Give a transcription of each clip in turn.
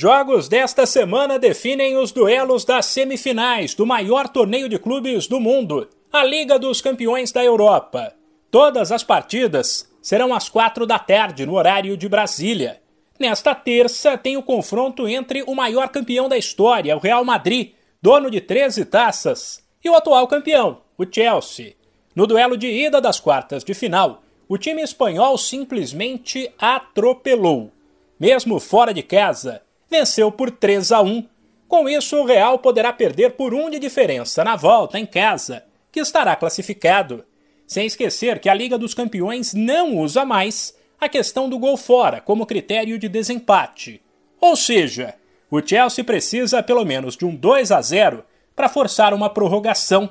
Jogos desta semana definem os duelos das semifinais do maior torneio de clubes do mundo, a Liga dos Campeões da Europa. Todas as partidas serão às quatro da tarde, no horário de Brasília. Nesta terça, tem o confronto entre o maior campeão da história, o Real Madrid, dono de 13 taças, e o atual campeão, o Chelsea. No duelo de ida das quartas de final, o time espanhol simplesmente atropelou. Mesmo fora de casa, venceu por 3 a 1. Com isso, o Real poderá perder por um de diferença na volta em casa, que estará classificado. Sem esquecer que a Liga dos Campeões não usa mais a questão do gol fora como critério de desempate. Ou seja, o Chelsea precisa pelo menos de um 2 a 0 para forçar uma prorrogação.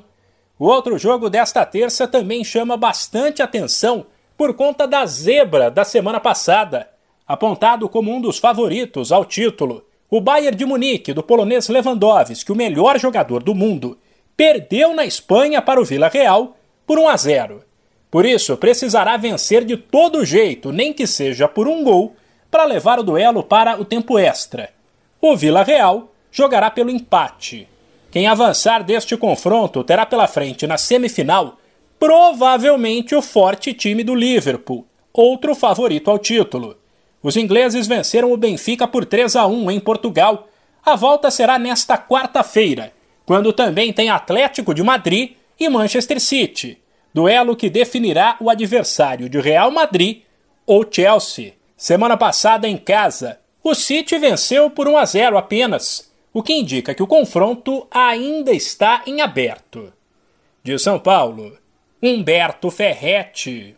O outro jogo desta terça também chama bastante atenção por conta da zebra da semana passada apontado como um dos favoritos ao título. O Bayern de Munique, do polonês Lewandowski, o melhor jogador do mundo, perdeu na Espanha para o Vila Real por 1 a 0. Por isso, precisará vencer de todo jeito, nem que seja por um gol, para levar o duelo para o tempo extra. O Vila Real jogará pelo empate. Quem avançar deste confronto terá pela frente na semifinal provavelmente o forte time do Liverpool, outro favorito ao título. Os ingleses venceram o Benfica por 3 a 1 em Portugal. A volta será nesta quarta-feira, quando também tem Atlético de Madrid e Manchester City, duelo que definirá o adversário de Real Madrid ou Chelsea. Semana passada em casa, o City venceu por 1 a 0 apenas, o que indica que o confronto ainda está em aberto. De São Paulo, Humberto Ferretti.